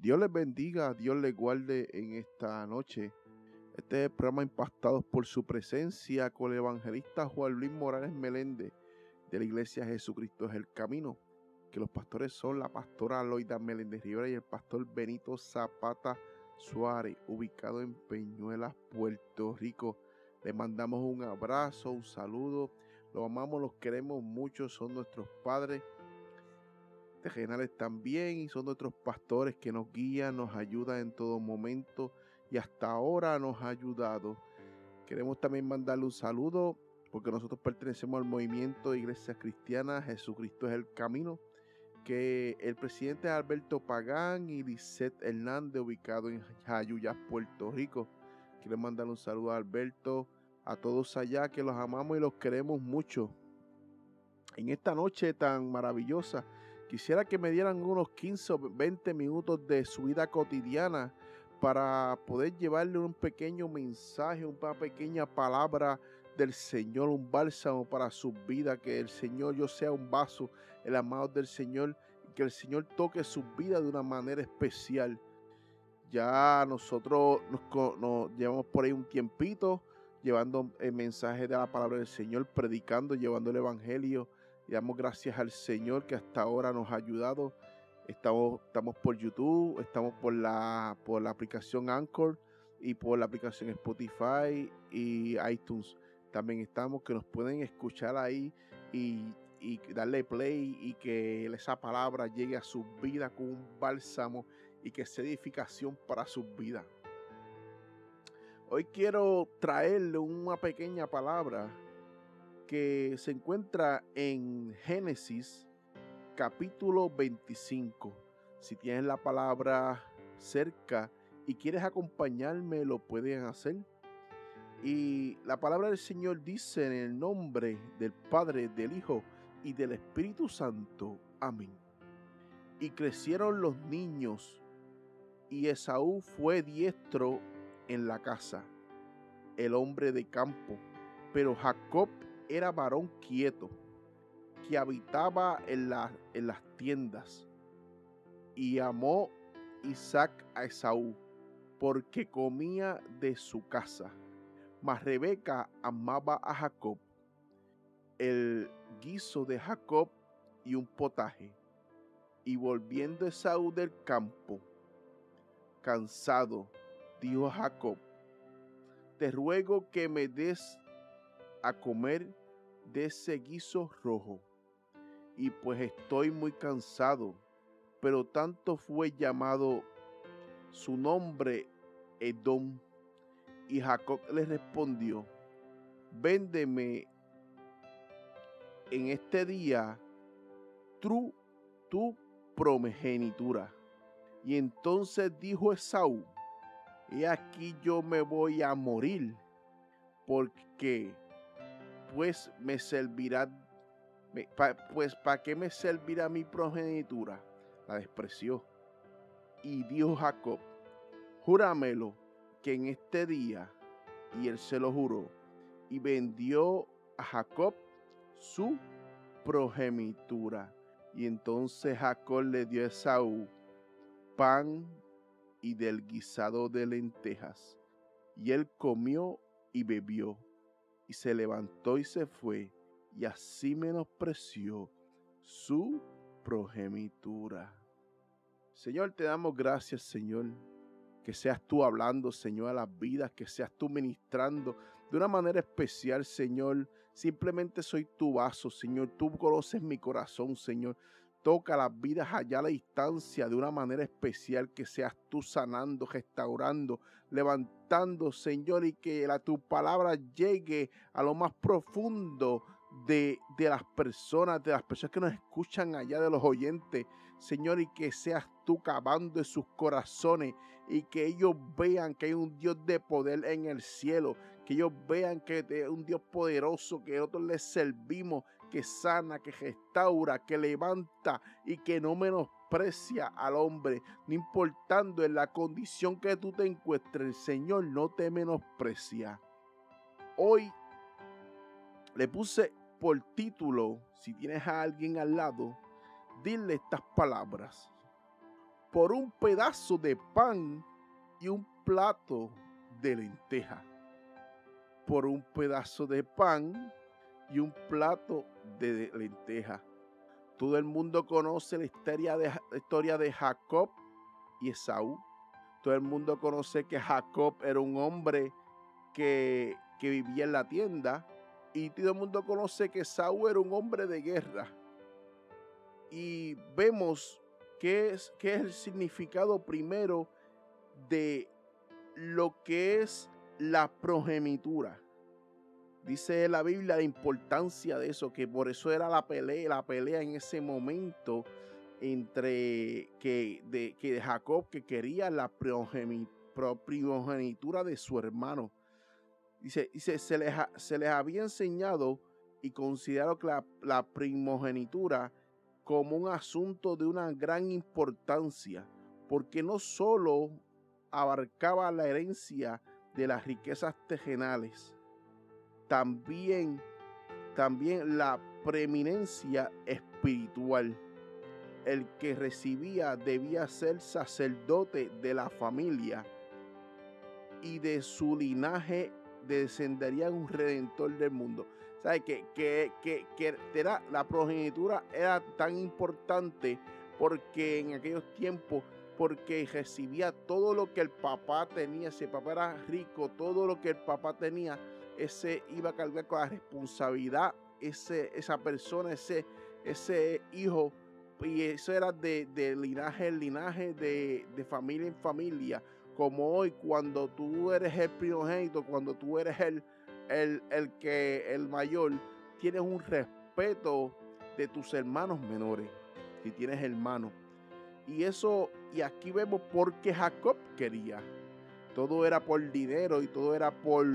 Dios les bendiga, Dios les guarde en esta noche. Este es el programa Impactados por su presencia con el evangelista Juan Luis Morales Meléndez de la Iglesia Jesucristo es el Camino. Que los pastores son la pastora Loida Meléndez Rivera y el pastor Benito Zapata Suárez, ubicado en Peñuelas, Puerto Rico. Les mandamos un abrazo, un saludo. Los amamos, los queremos mucho, son nuestros padres generales también y son nuestros pastores que nos guían, nos ayudan en todo momento y hasta ahora nos ha ayudado. Queremos también mandarle un saludo porque nosotros pertenecemos al movimiento de Iglesia Cristiana Jesucristo es el Camino, que el presidente Alberto Pagán y Lisette Hernández, ubicado en Jayuya, Puerto Rico. Quiero mandarle un saludo a Alberto, a todos allá que los amamos y los queremos mucho. En esta noche tan maravillosa, Quisiera que me dieran unos 15 o 20 minutos de su vida cotidiana para poder llevarle un pequeño mensaje, una pequeña palabra del Señor, un bálsamo para su vida, que el Señor yo sea un vaso, el amado del Señor, que el Señor toque su vida de una manera especial. Ya nosotros nos, nos llevamos por ahí un tiempito llevando el mensaje de la palabra del Señor, predicando, llevando el Evangelio y damos gracias al Señor que hasta ahora nos ha ayudado. Estamos, estamos por YouTube, estamos por la, por la aplicación Anchor y por la aplicación Spotify y iTunes. También estamos que nos pueden escuchar ahí y, y darle play y que esa palabra llegue a su vida con un bálsamo y que sea edificación para sus vidas. Hoy quiero traerle una pequeña palabra que se encuentra en Génesis capítulo 25. Si tienes la palabra cerca y quieres acompañarme, lo pueden hacer. Y la palabra del Señor dice en el nombre del Padre, del Hijo y del Espíritu Santo. Amén. Y crecieron los niños, y Esaú fue diestro en la casa, el hombre de campo, pero Jacob era varón quieto, que habitaba en, en las tiendas. Y amó Isaac a Esaú, porque comía de su casa. Mas Rebeca amaba a Jacob, el guiso de Jacob y un potaje. Y volviendo Esaú del campo, cansado, dijo a Jacob, te ruego que me des a comer de ese guiso rojo. Y pues estoy muy cansado. Pero tanto fue llamado su nombre Edom. Y Jacob le respondió, véndeme en este día tu, tu promegenitura. Y entonces dijo Esaú, he aquí yo me voy a morir, porque pues me servirá, pues para qué me servirá mi progenitura. La despreció. Y dijo Jacob, júramelo que en este día, y él se lo juró, y vendió a Jacob su progenitura. Y entonces Jacob le dio a Esaú pan y del guisado de lentejas. Y él comió y bebió y se levantó y se fue, y así menospreció su progenitura. Señor, te damos gracias, Señor, que seas tú hablando, Señor, a las vidas, que seas tú ministrando de una manera especial, Señor. Simplemente soy tu vaso, Señor. Tú conoces mi corazón, Señor. Toca las vidas allá a la distancia de una manera especial, que seas tú sanando, restaurando, levantando, Señor, y que la, tu palabra llegue a lo más profundo de, de, las personas, de las personas que nos escuchan allá, de los oyentes, Señor, y que seas tú cavando en sus corazones y que ellos vean que hay un Dios de poder en el cielo, que ellos vean que es un Dios poderoso, que nosotros les servimos, que sana, que restaura, que levanta y que no menosprecia al hombre, no importando en la condición que tú te encuentres, el Señor no te menosprecia. Hoy le puse por título, si tienes a alguien al lado, dile estas palabras. por un pedazo de pan y un plato de lenteja. Por un pedazo de pan y un plato de lenteja. Todo el mundo conoce la historia de, historia de Jacob y Esaú. Todo el mundo conoce que Jacob era un hombre que, que vivía en la tienda. Y todo el mundo conoce que Esaú era un hombre de guerra. Y vemos qué es, qué es el significado primero de lo que es la progenitura. Dice la Biblia la importancia de eso, que por eso era la pelea, la pelea en ese momento entre que de, que Jacob que quería la primogenitura de su hermano. Dice, dice se, les, se les había enseñado y considerado la, la primogenitura como un asunto de una gran importancia, porque no solo abarcaba la herencia de las riquezas tejenales, también, también la preeminencia espiritual. El que recibía debía ser sacerdote de la familia y de su linaje descendería un redentor del mundo. ¿Sabe? Que, que, que, que era, la progenitura era tan importante porque en aquellos tiempos, porque recibía todo lo que el papá tenía, si el papá era rico, todo lo que el papá tenía, ese iba a cargar con la responsabilidad, ese, esa persona, ese, ese hijo, y eso era de, linaje en linaje, de, familia en familia, como hoy cuando tú eres el primogénito, cuando tú eres el, el, el que, el mayor, tienes un respeto de tus hermanos menores, si tienes hermanos. Y eso, y aquí vemos por qué Jacob quería. Todo era por dinero y todo era por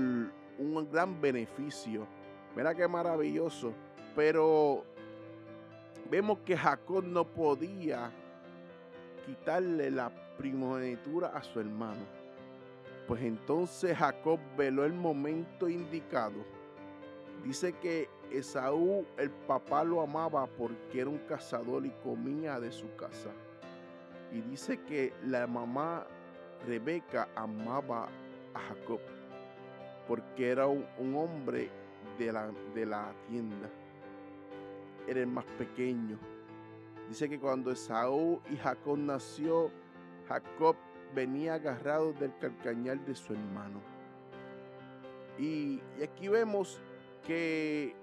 un gran beneficio. Mira qué maravilloso. Pero vemos que Jacob no podía quitarle la primogenitura a su hermano. Pues entonces Jacob veló el momento indicado. Dice que Esaú, el papá, lo amaba porque era un cazador y comía de su casa. Y dice que la mamá Rebeca amaba a Jacob porque era un, hombre de la, de la tienda. Era el más pequeño. Dice que cuando Esaú y Jacob nació, Jacob venía agarrado del calcañal de su hermano. Y, y aquí vemos que,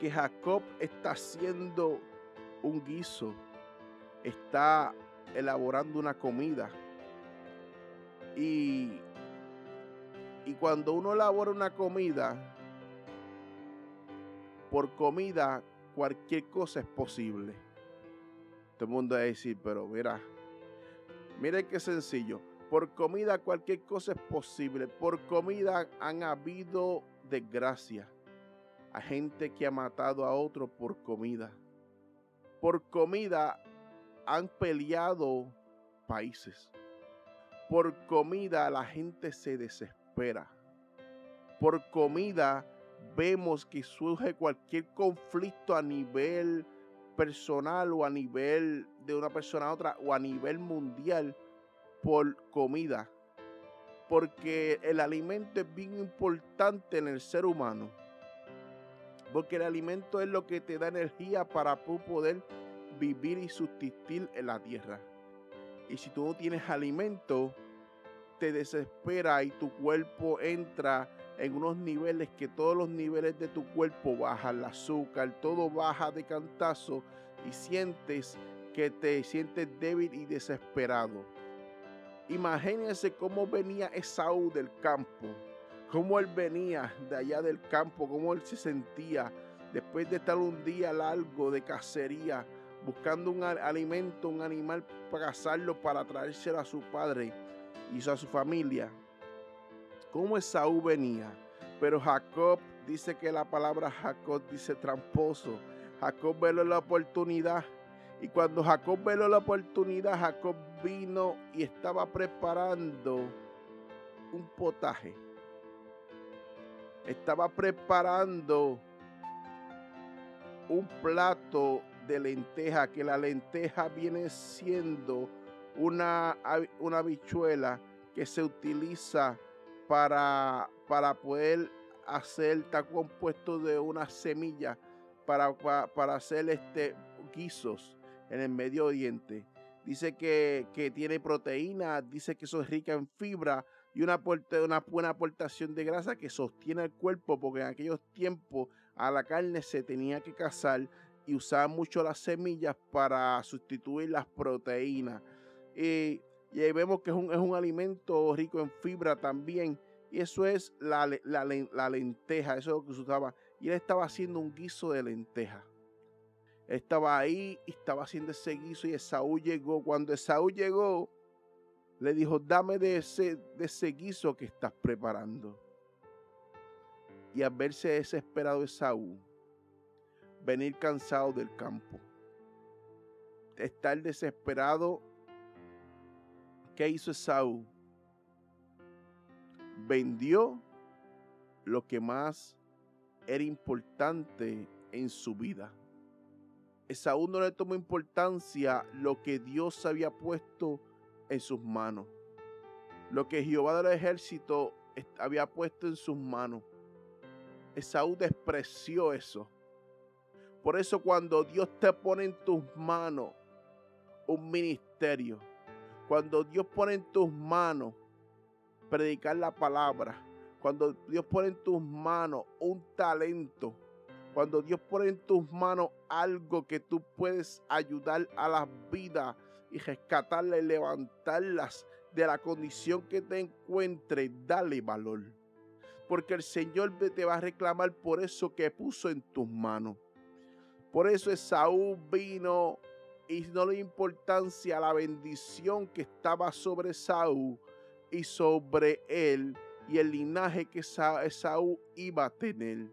que Jacob está haciendo un guiso, está elaborando una comida. Y y cuando uno elabora una comida, por comida cualquier cosa es posible. Todo el mundo va a decir, pero mira, mire qué sencillo. Por comida cualquier cosa es posible. Por comida han habido desgracia. A gente que ha matado a otro por comida. Por comida han peleado países. Por comida la gente se desespera por comida vemos que surge cualquier conflicto a nivel personal o a nivel de una persona a otra o a nivel mundial por comida. Porque el alimento es bien importante en el ser humano. Porque el alimento es lo que te da energía para poder vivir y subsistir en la tierra. Y si tú no tienes alimento, te desespera y tu cuerpo entra en unos niveles que todos los niveles de tu cuerpo bajan, el azúcar, todo baja de cantazo y sientes que te sientes débil y desesperado. Imagínense cómo venía Esaú del campo, cómo él venía de allá del campo, cómo él se sentía después de estar un día largo de cacería, buscando un alimento, un animal para cazarlo, para traérselo a su padre hizo a su familia. Como Esaú venía, pero Jacob dice que la palabra Jacob dice tramposo. Jacob veló la oportunidad. Y cuando Jacob veló la oportunidad, Jacob vino y estaba preparando un potaje. Estaba preparando un plato de lenteja, que la lenteja viene siendo una, una habichuela que se utiliza para, para poder hacer, está compuesto de una semilla para, para, hacer este guisos en el Medio Oriente. Dice que, tiene proteína, dice que eso es rica en fibra y una, una buena aportación de grasa que sostiene el cuerpo, porque en aquellos tiempos a la carne se tenía que cazar y usaba mucho las semillas para sustituir las proteínas. Y, ahí vemos que es un, es un, alimento rico en fibra también. Y eso es la, la lenteja, eso es lo que se usaba. Y él estaba haciendo un guiso de lenteja estaba ahí y estaba haciendo ese guiso y Esaú llegó. Cuando Esaú llegó, le dijo, dame de ese, de ese guiso que estás preparando. Y al verse desesperado Esaú, venir cansado del campo, estar desesperado, ¿qué hizo Esaú? Vendió lo que más era importante en su vida. Esaú no le tomó importancia lo que Dios había puesto en sus manos. Lo que Jehová del ejército había puesto en sus manos. Esaú despreció eso. Por eso cuando Dios te pone en tus manos un ministerio, cuando Dios pone en tus manos predicar la palabra, cuando Dios pone en tus manos un talento, cuando Dios pone en tus manos algo que tú puedes ayudar a las vidas y rescatarlas y levantarlas de la condición que te encuentre, dale valor. Porque el Señor te va a reclamar por eso que puso en tus manos. Por eso Esaú vino y no le importancia la bendición que estaba sobre Esaú y sobre él y el linaje que Esaú iba a tener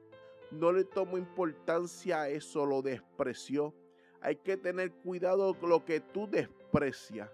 no le tomó importancia a eso, lo despreció. Hay que tener cuidado con lo que tú desprecias.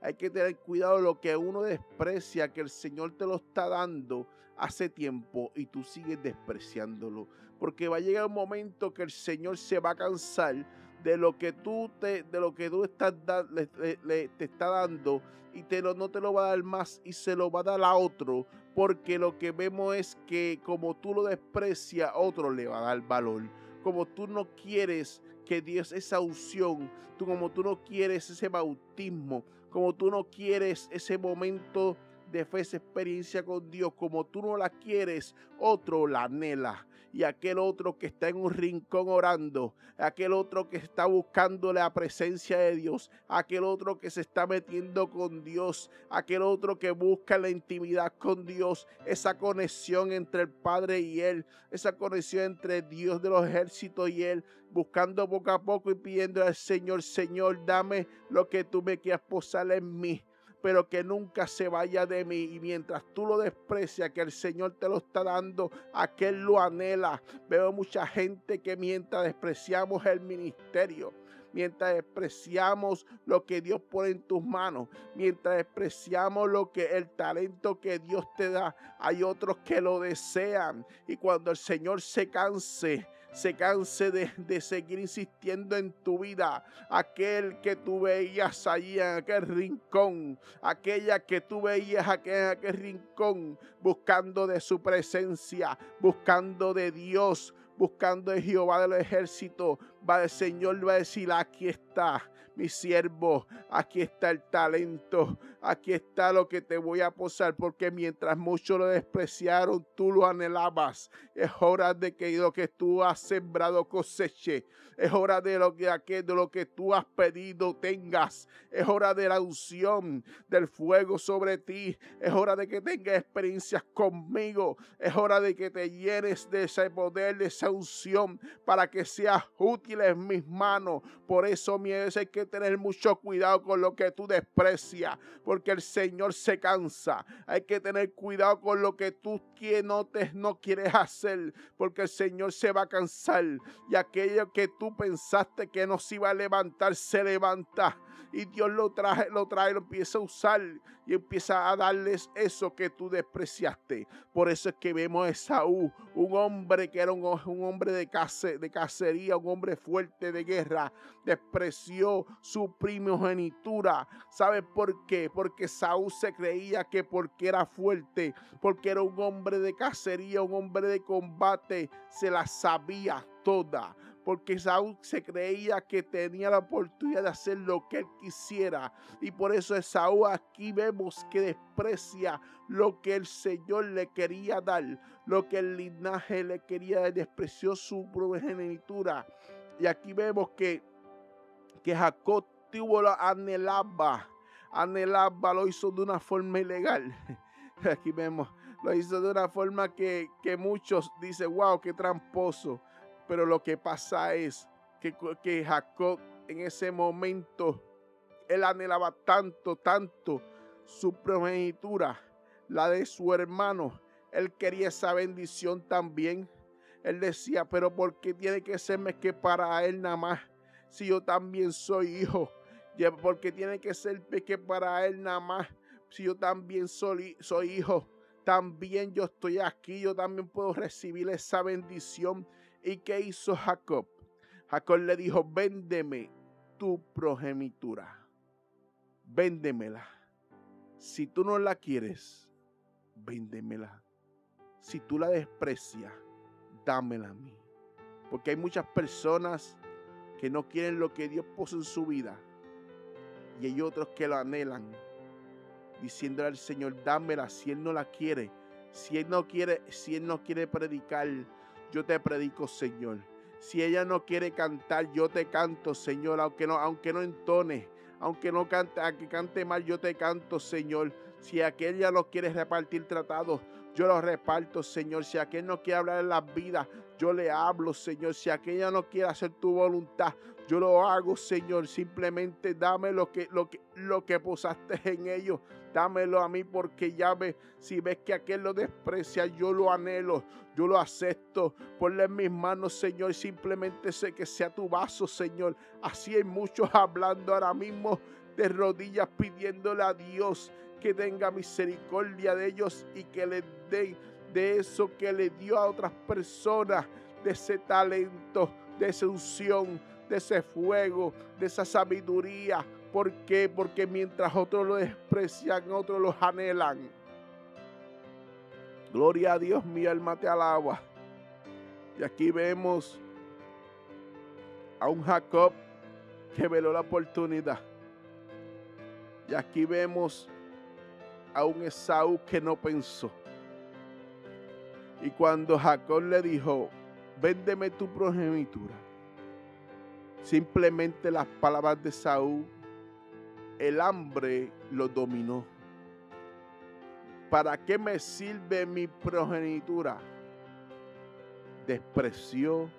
Hay que tener cuidado lo que uno desprecia, que el Señor te lo está dando hace tiempo y tú sigues despreciándolo. Porque va a llegar un momento que el Señor se va a cansar de lo que tú te, de lo que tú estás le, te está dando y te lo, no te lo va a dar más y se lo va a dar a otro porque lo que vemos es que como tú lo desprecias, otro le va a dar valor. Como tú no quieres que Dios esa unción, tú como tú no quieres ese bautismo, como tú no quieres ese momento de fe, esa experiencia con Dios, como tú no la quieres, otro la anhela. Y aquel otro que está en un rincón orando, aquel otro que está buscando la presencia de Dios, aquel otro que se está metiendo con Dios, aquel otro que busca la intimidad con Dios, esa conexión entre el Padre y Él, esa conexión entre Dios de los ejércitos y Él, buscando poco a poco y pidiendo al Señor, Señor, dame lo que tú me quieras posar en mí pero que nunca se vaya de mí. Y mientras tú lo desprecias, que el Señor te lo está dando, aquel lo anhela. Veo mucha gente que mientras despreciamos el ministerio, mientras despreciamos lo que Dios pone en tus manos, mientras despreciamos lo que el talento que Dios te da, hay otros que lo desean. Y cuando el Señor se canse, se canse de, seguir insistiendo en tu vida. Aquel que tú veías allí en aquel rincón, aquella que tú veías aquí en aquel rincón, buscando de su presencia, buscando de Dios, buscando de Jehová del ejército. El Señor, va a decir, aquí está mi siervo, aquí está el talento, aquí está lo que te voy a posar, porque mientras muchos lo despreciaron, tú lo anhelabas. Es hora de que lo que tú has sembrado coseche. Es hora de lo que, de lo que tú has pedido tengas. Es hora de la unción del fuego sobre ti. Es hora de que tengas experiencias conmigo. Es hora de que te llenes de ese poder, de esa unción, para que seas útil en mis manos. Por eso, mi hay que tener mucho cuidado con lo que tú desprecias, porque el Señor se cansa. Hay que tener cuidado con lo que tú no, no quieres hacer, porque el Señor se va a cansar. Y aquello que tú pensaste que no se iba a levantar, se levanta Y Dios lo trae, lo trae, lo empieza a usar y empieza a darles eso que tú despreciaste. Por eso es que vemos a Esaú, un hombre que era un, hombre de, de cacería, un hombre fuerte de guerra, despreció su primogenitura. ¿Sabe por qué? Porque Saúl se creía que porque era fuerte, porque era un hombre de cacería, un hombre de combate, se la sabía toda porque Saúl se creía que tenía la oportunidad de hacer lo que él quisiera. Y por eso Saúl aquí vemos que desprecia lo que el Señor le quería dar, lo que el linaje le quería dar, despreció su progenitura. Y aquí vemos que, que Jacob tuvo la anhelaba, anhelaba, lo hizo de una forma ilegal. Aquí vemos, lo hizo de una forma que, que muchos dicen, wow, qué tramposo. Pero lo que pasa es que, que Jacob en ese momento, él anhelaba tanto, tanto su progenitura, la de su hermano. Él quería esa bendición también. Él decía, pero ¿por qué tiene que serme que para él nada más? Si yo también soy hijo. Porque tiene que ser que para él nada más. Si yo también soy, soy hijo. También yo estoy aquí. Yo también puedo recibir esa bendición. ¿Y qué hizo Jacob? Jacob le dijo, véndeme tu progenitura. Véndemela. Si tú no la quieres, véndemela. Si tú la desprecias, dámela a mí. Porque hay muchas personas que no quieren lo que Dios puso en su vida. Y hay otros que lo anhelan, diciéndole al Señor, dámela si Él no la quiere. Si Él no quiere, si Él no quiere predicar yo te predico, Señor. Si ella no quiere cantar, yo te canto, Señor, aunque no, aunque no entone, aunque no cante, aunque cante mal, yo te canto, Señor. Si aquella no quiere repartir tratados, yo los reparto, Señor. Si aquel no quiere hablar en las vidas, yo le hablo, Señor. Si aquella no quiere hacer tu voluntad, yo lo hago, Señor. Simplemente dame lo que, lo que, lo que posaste en ellos. Dámelo a mí porque ya ves, si ves que aquel lo desprecia, yo lo anhelo, yo lo acepto. Ponle en mis manos, Señor. Simplemente sé que sea tu vaso, Señor. Así hay muchos hablando ahora mismo de rodillas pidiéndole a Dios que tenga misericordia de ellos y que les dé de eso que le dio a otras personas, de ese talento, de esa unción, de ese fuego, de esa sabiduría. ¿Por qué? Porque mientras otros lo desprecian, otros los anhelan. Gloria a Dios, mi alma te alaba. Y aquí vemos a un Jacob que veló la oportunidad. Y aquí vemos a un Esaú que no pensó. Y cuando Jacob le dijo, véndeme tu progenitura, simplemente las palabras de Esaú, el hambre lo dominó. ¿Para qué me sirve mi progenitura? Despreció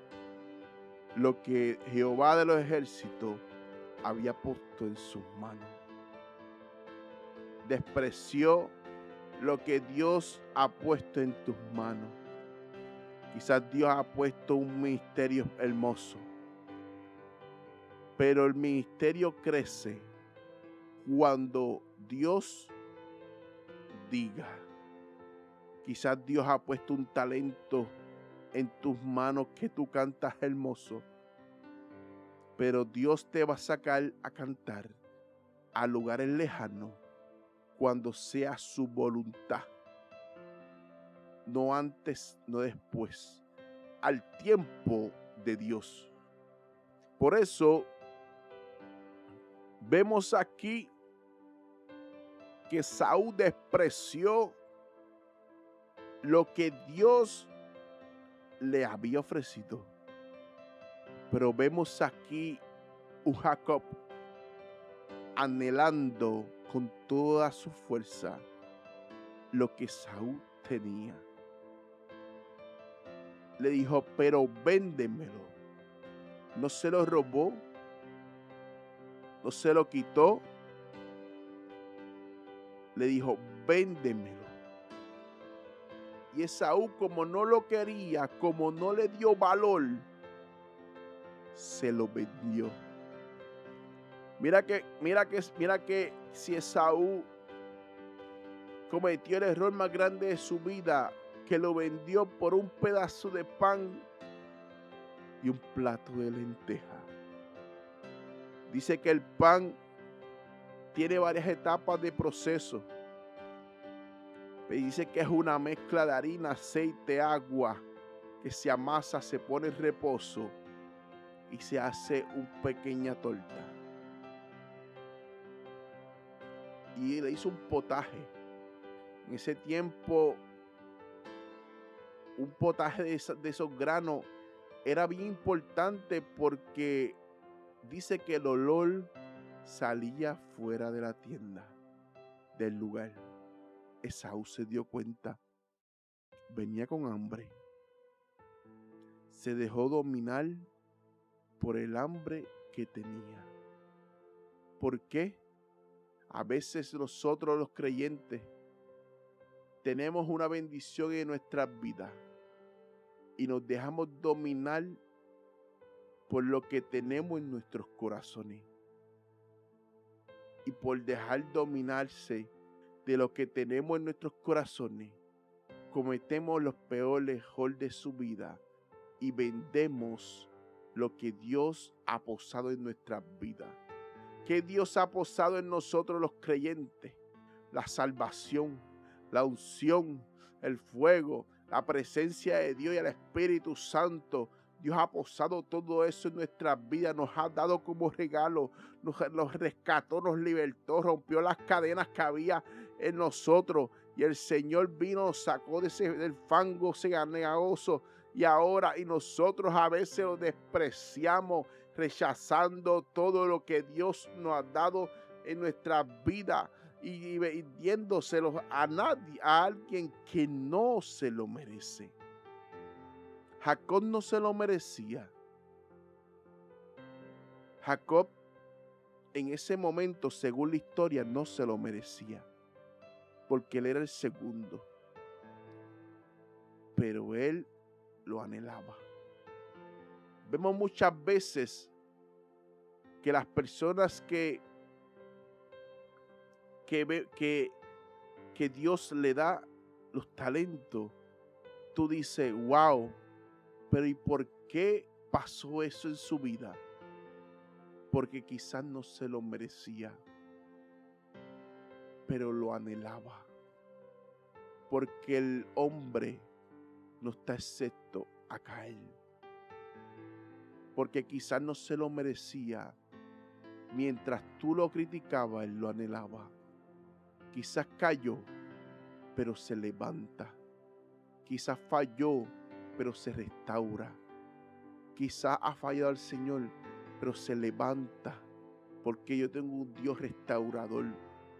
lo que Jehová de los ejércitos había puesto en sus manos despreció lo que Dios ha puesto en tus manos. Quizás Dios ha puesto un ministerio hermoso, pero el ministerio crece cuando Dios diga. Quizás Dios ha puesto un talento en tus manos que tú cantas hermoso, pero Dios te va a sacar a cantar a lugares lejanos cuando sea su voluntad. No antes, no después. Al tiempo de Dios. Por eso vemos aquí que Saúl despreció lo que Dios le había ofrecido. Pero vemos aquí un Jacob anhelando con toda su fuerza lo que Saúl tenía. Le dijo, pero véndemelo. No se lo robó, no se lo quitó. Le dijo, véndemelo. Y Esaú, como no lo quería, como no le dio valor, se lo vendió. Mira que, mira que, mira que si Esaú cometió el error más grande de su vida, que lo vendió por un pedazo de pan y un plato de lenteja. Dice que el pan tiene varias etapas de proceso. Dice que es una mezcla de harina, aceite, agua, que se amasa, se pone en reposo y se hace una pequeña torta. Y le hizo un potaje. En ese tiempo, un potaje de, esos granos era bien importante porque dice que el olor salía fuera de la tienda, del lugar. Esaú se dio cuenta. Venía con hambre. Se dejó dominar por el hambre que tenía. ¿Por qué? A veces nosotros los creyentes tenemos una bendición en nuestras vidas y nos dejamos dominar por lo que tenemos en nuestros corazones y por dejar dominarse de lo que tenemos en nuestros corazones, cometemos los peores errores de su vida y vendemos lo que Dios ha posado en nuestras vidas. Que Dios ha posado en nosotros los creyentes. La salvación, la unción, el fuego, la presencia de Dios y el Espíritu Santo, Dios ha posado todo eso en nuestras vidas, nos ha dado como regalo, nos, rescató, nos libertó, rompió las cadenas que había en nosotros. Y el Señor vino, sacó de ese, del fango ese ganeoso. Y ahora, y nosotros a veces lo despreciamos, rechazando todo lo que Dios nos ha dado en nuestras vidas y, y, diéndoselo a nadie, a alguien que no se lo merece. Jacob no se lo merecía. Jacob en ese momento, según la historia, no se lo merecía, porque él era el segundo. Pero él lo anhelaba. Vemos muchas veces que las personas que, que, que, que Dios le da los talentos, tú dices, wow, pero ¿y por qué pasó eso en su vida? Porque quizás no se lo merecía, pero lo anhelaba. Porque el hombre no está excepto a caer. Porque quizás no se lo merecía. Mientras tú lo criticabas, él lo anhelaba. Quizás cayó, pero se levanta. Quizás falló, pero se restaura. Quizá ha fallado el Señor, pero se levanta. Porque yo tengo un Dios restaurador.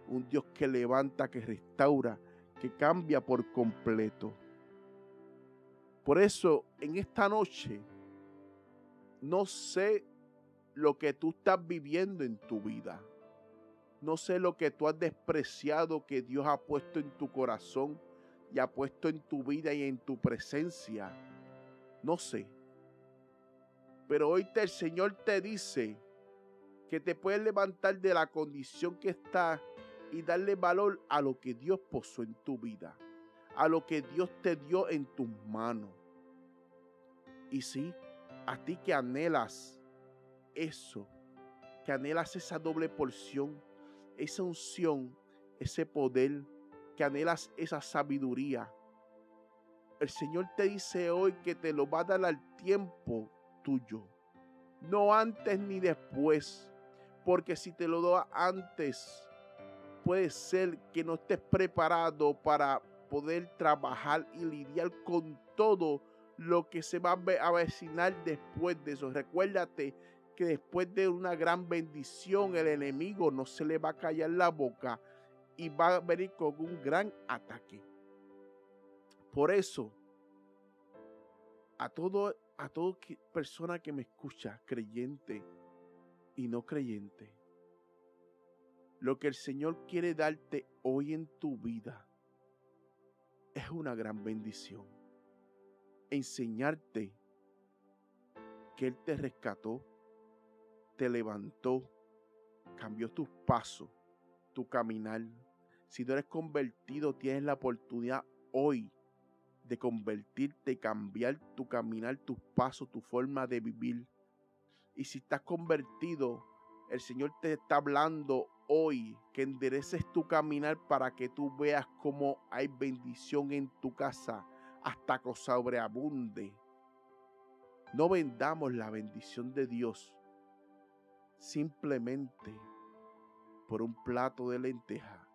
Un Dios que levanta, que restaura, que cambia por completo. Por eso, en esta noche, no sé lo que tú estás viviendo en tu vida. No sé lo que tú has despreciado que Dios ha puesto en tu corazón y ha puesto en tu vida y en tu presencia. No sé. Pero hoy el Señor te dice que te puedes levantar de la condición que está y darle valor a lo que Dios posó en tu vida, a lo que Dios te dio en tus manos. Y sí, a ti que anhelas eso, que anhelas esa doble porción, esa unción, ese poder, que anhelas esa sabiduría. El Señor te dice hoy que te lo va a dar al tiempo tuyo, no antes ni después, porque si te lo da antes, puede ser que no estés preparado para poder trabajar y lidiar con todo lo que se va a avecinar después de eso. Recuérdate que después de una gran bendición el enemigo no se le va a callar la boca y va a venir con un gran ataque. Por eso, a todo, a toda persona que me escucha, creyente y no creyente, lo que el Señor quiere darte hoy en tu vida es una gran bendición. Enseñarte que Él te rescató, te levantó, cambió tus pasos, tu caminar. Si no eres convertido, tienes la oportunidad hoy de convertirte, cambiar tu caminar, tus pasos, tu forma de vivir. Y si estás convertido, el Señor te está hablando hoy que endereces tu caminar para que tú veas cómo hay bendición en tu casa hasta que sobreabunde. No vendamos la bendición de Dios simplemente por un plato de lenteja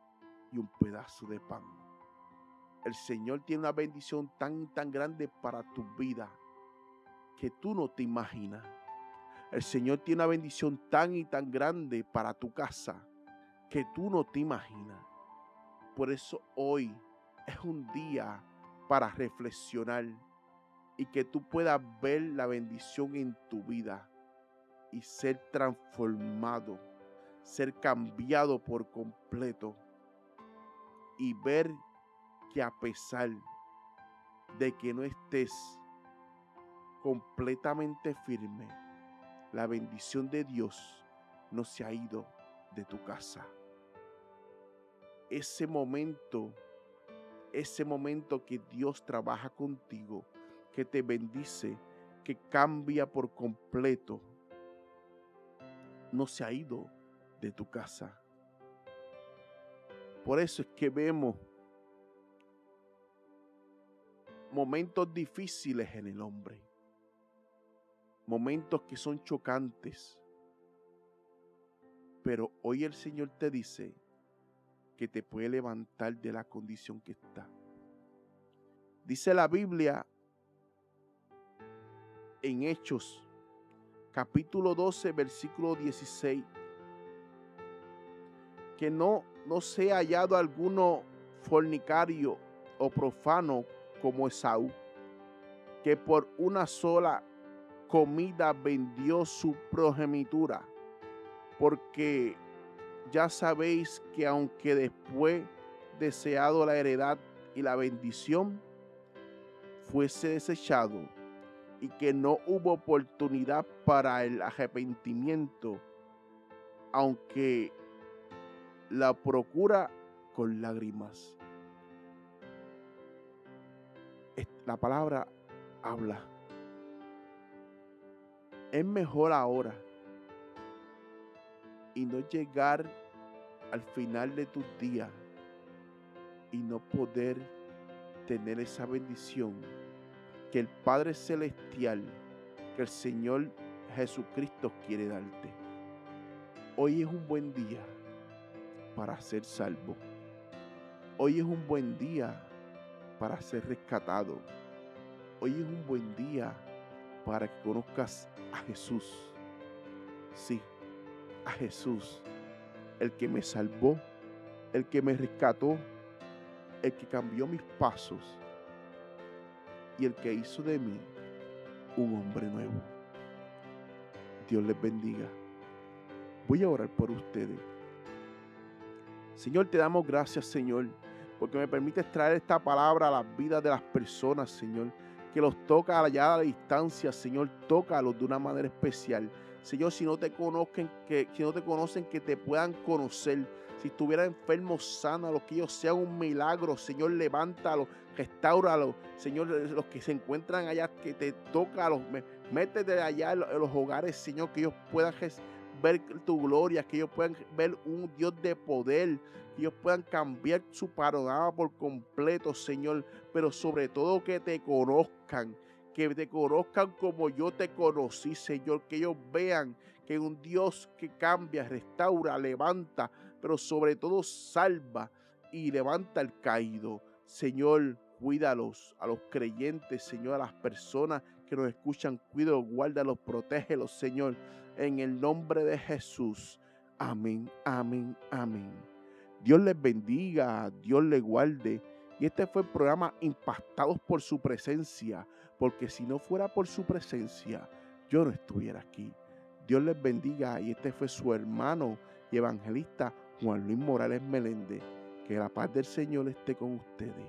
y un pedazo de pan. El Señor tiene una bendición tan tan grande para tu vida que tú no te imaginas. El Señor tiene una bendición tan y tan grande para tu casa que tú no te imaginas. Por eso hoy es un día para reflexionar y que tú puedas ver la bendición en tu vida y ser transformado, ser cambiado por completo y ver que a pesar de que no estés completamente firme, la bendición de Dios no se ha ido de tu casa. Ese momento, ese momento que Dios trabaja contigo, que te bendice, que cambia por completo, no se ha ido de tu casa. Por eso es que vemos momentos difíciles en el hombre, momentos que son chocantes. Pero hoy el Señor te dice que te puede levantar de la condición que está. Dice la Biblia en Hechos, capítulo 12, versículo 16, que no, no sea hallado alguno fornicario o profano como Esaú, que por una sola comida vendió su progenitura, porque ya sabéis que aunque después deseado la heredad y la bendición, fuese desechado y que no hubo oportunidad para el arrepentimiento, aunque la procura con lágrimas. La palabra habla. Es mejor ahora y no llegar al final de tus días y no poder tener esa bendición que el Padre Celestial, que el Señor Jesucristo quiere darte. Hoy es un buen día para ser salvo. Hoy es un buen día para ser rescatado. Hoy es un buen día para que conozcas a Jesús. Sí, a Jesús, el que me salvó, el que me rescató, el que cambió mis pasos y el que hizo de mí un hombre nuevo. Dios les bendiga. Voy a orar por ustedes. Señor, te damos gracias, Señor, porque me permites traer esta palabra a las vidas de las personas, Señor, que los toca allá a la distancia, Señor, tócalos de una manera especial. Señor, si no te conozcan, que si no te conocen, que te puedan conocer. Si estuvieran enfermos, sánalos, que ellos sean un milagro, Señor, levántalos, restauralos. Señor, los que se encuentran allá, que te tócalos, métete allá en los hogares, Señor, que ellos puedan ver tu gloria, que ellos puedan ver un Dios de poder, que ellos puedan cambiar su panorama por completo, Señor, pero sobre todo que te conozcan que te conozcan como yo te conocí, Señor, que ellos vean que un Dios que cambia, restaura, levanta, pero sobre todo salva y levanta al caído. Señor, cuídalos a los creyentes, Señor, a las personas que nos escuchan, cuídalos, guárdalos, protégelos, Señor, en el nombre de Jesús. Amén, amén, amén. Dios les bendiga, Dios les guarde. Y este fue el programa Impactados por su presencia porque si no fuera por su presencia, yo no estuviera aquí. Dios les bendiga y este fue su hermano y evangelista Juan Luis Morales Meléndez. Que la paz del Señor esté con ustedes.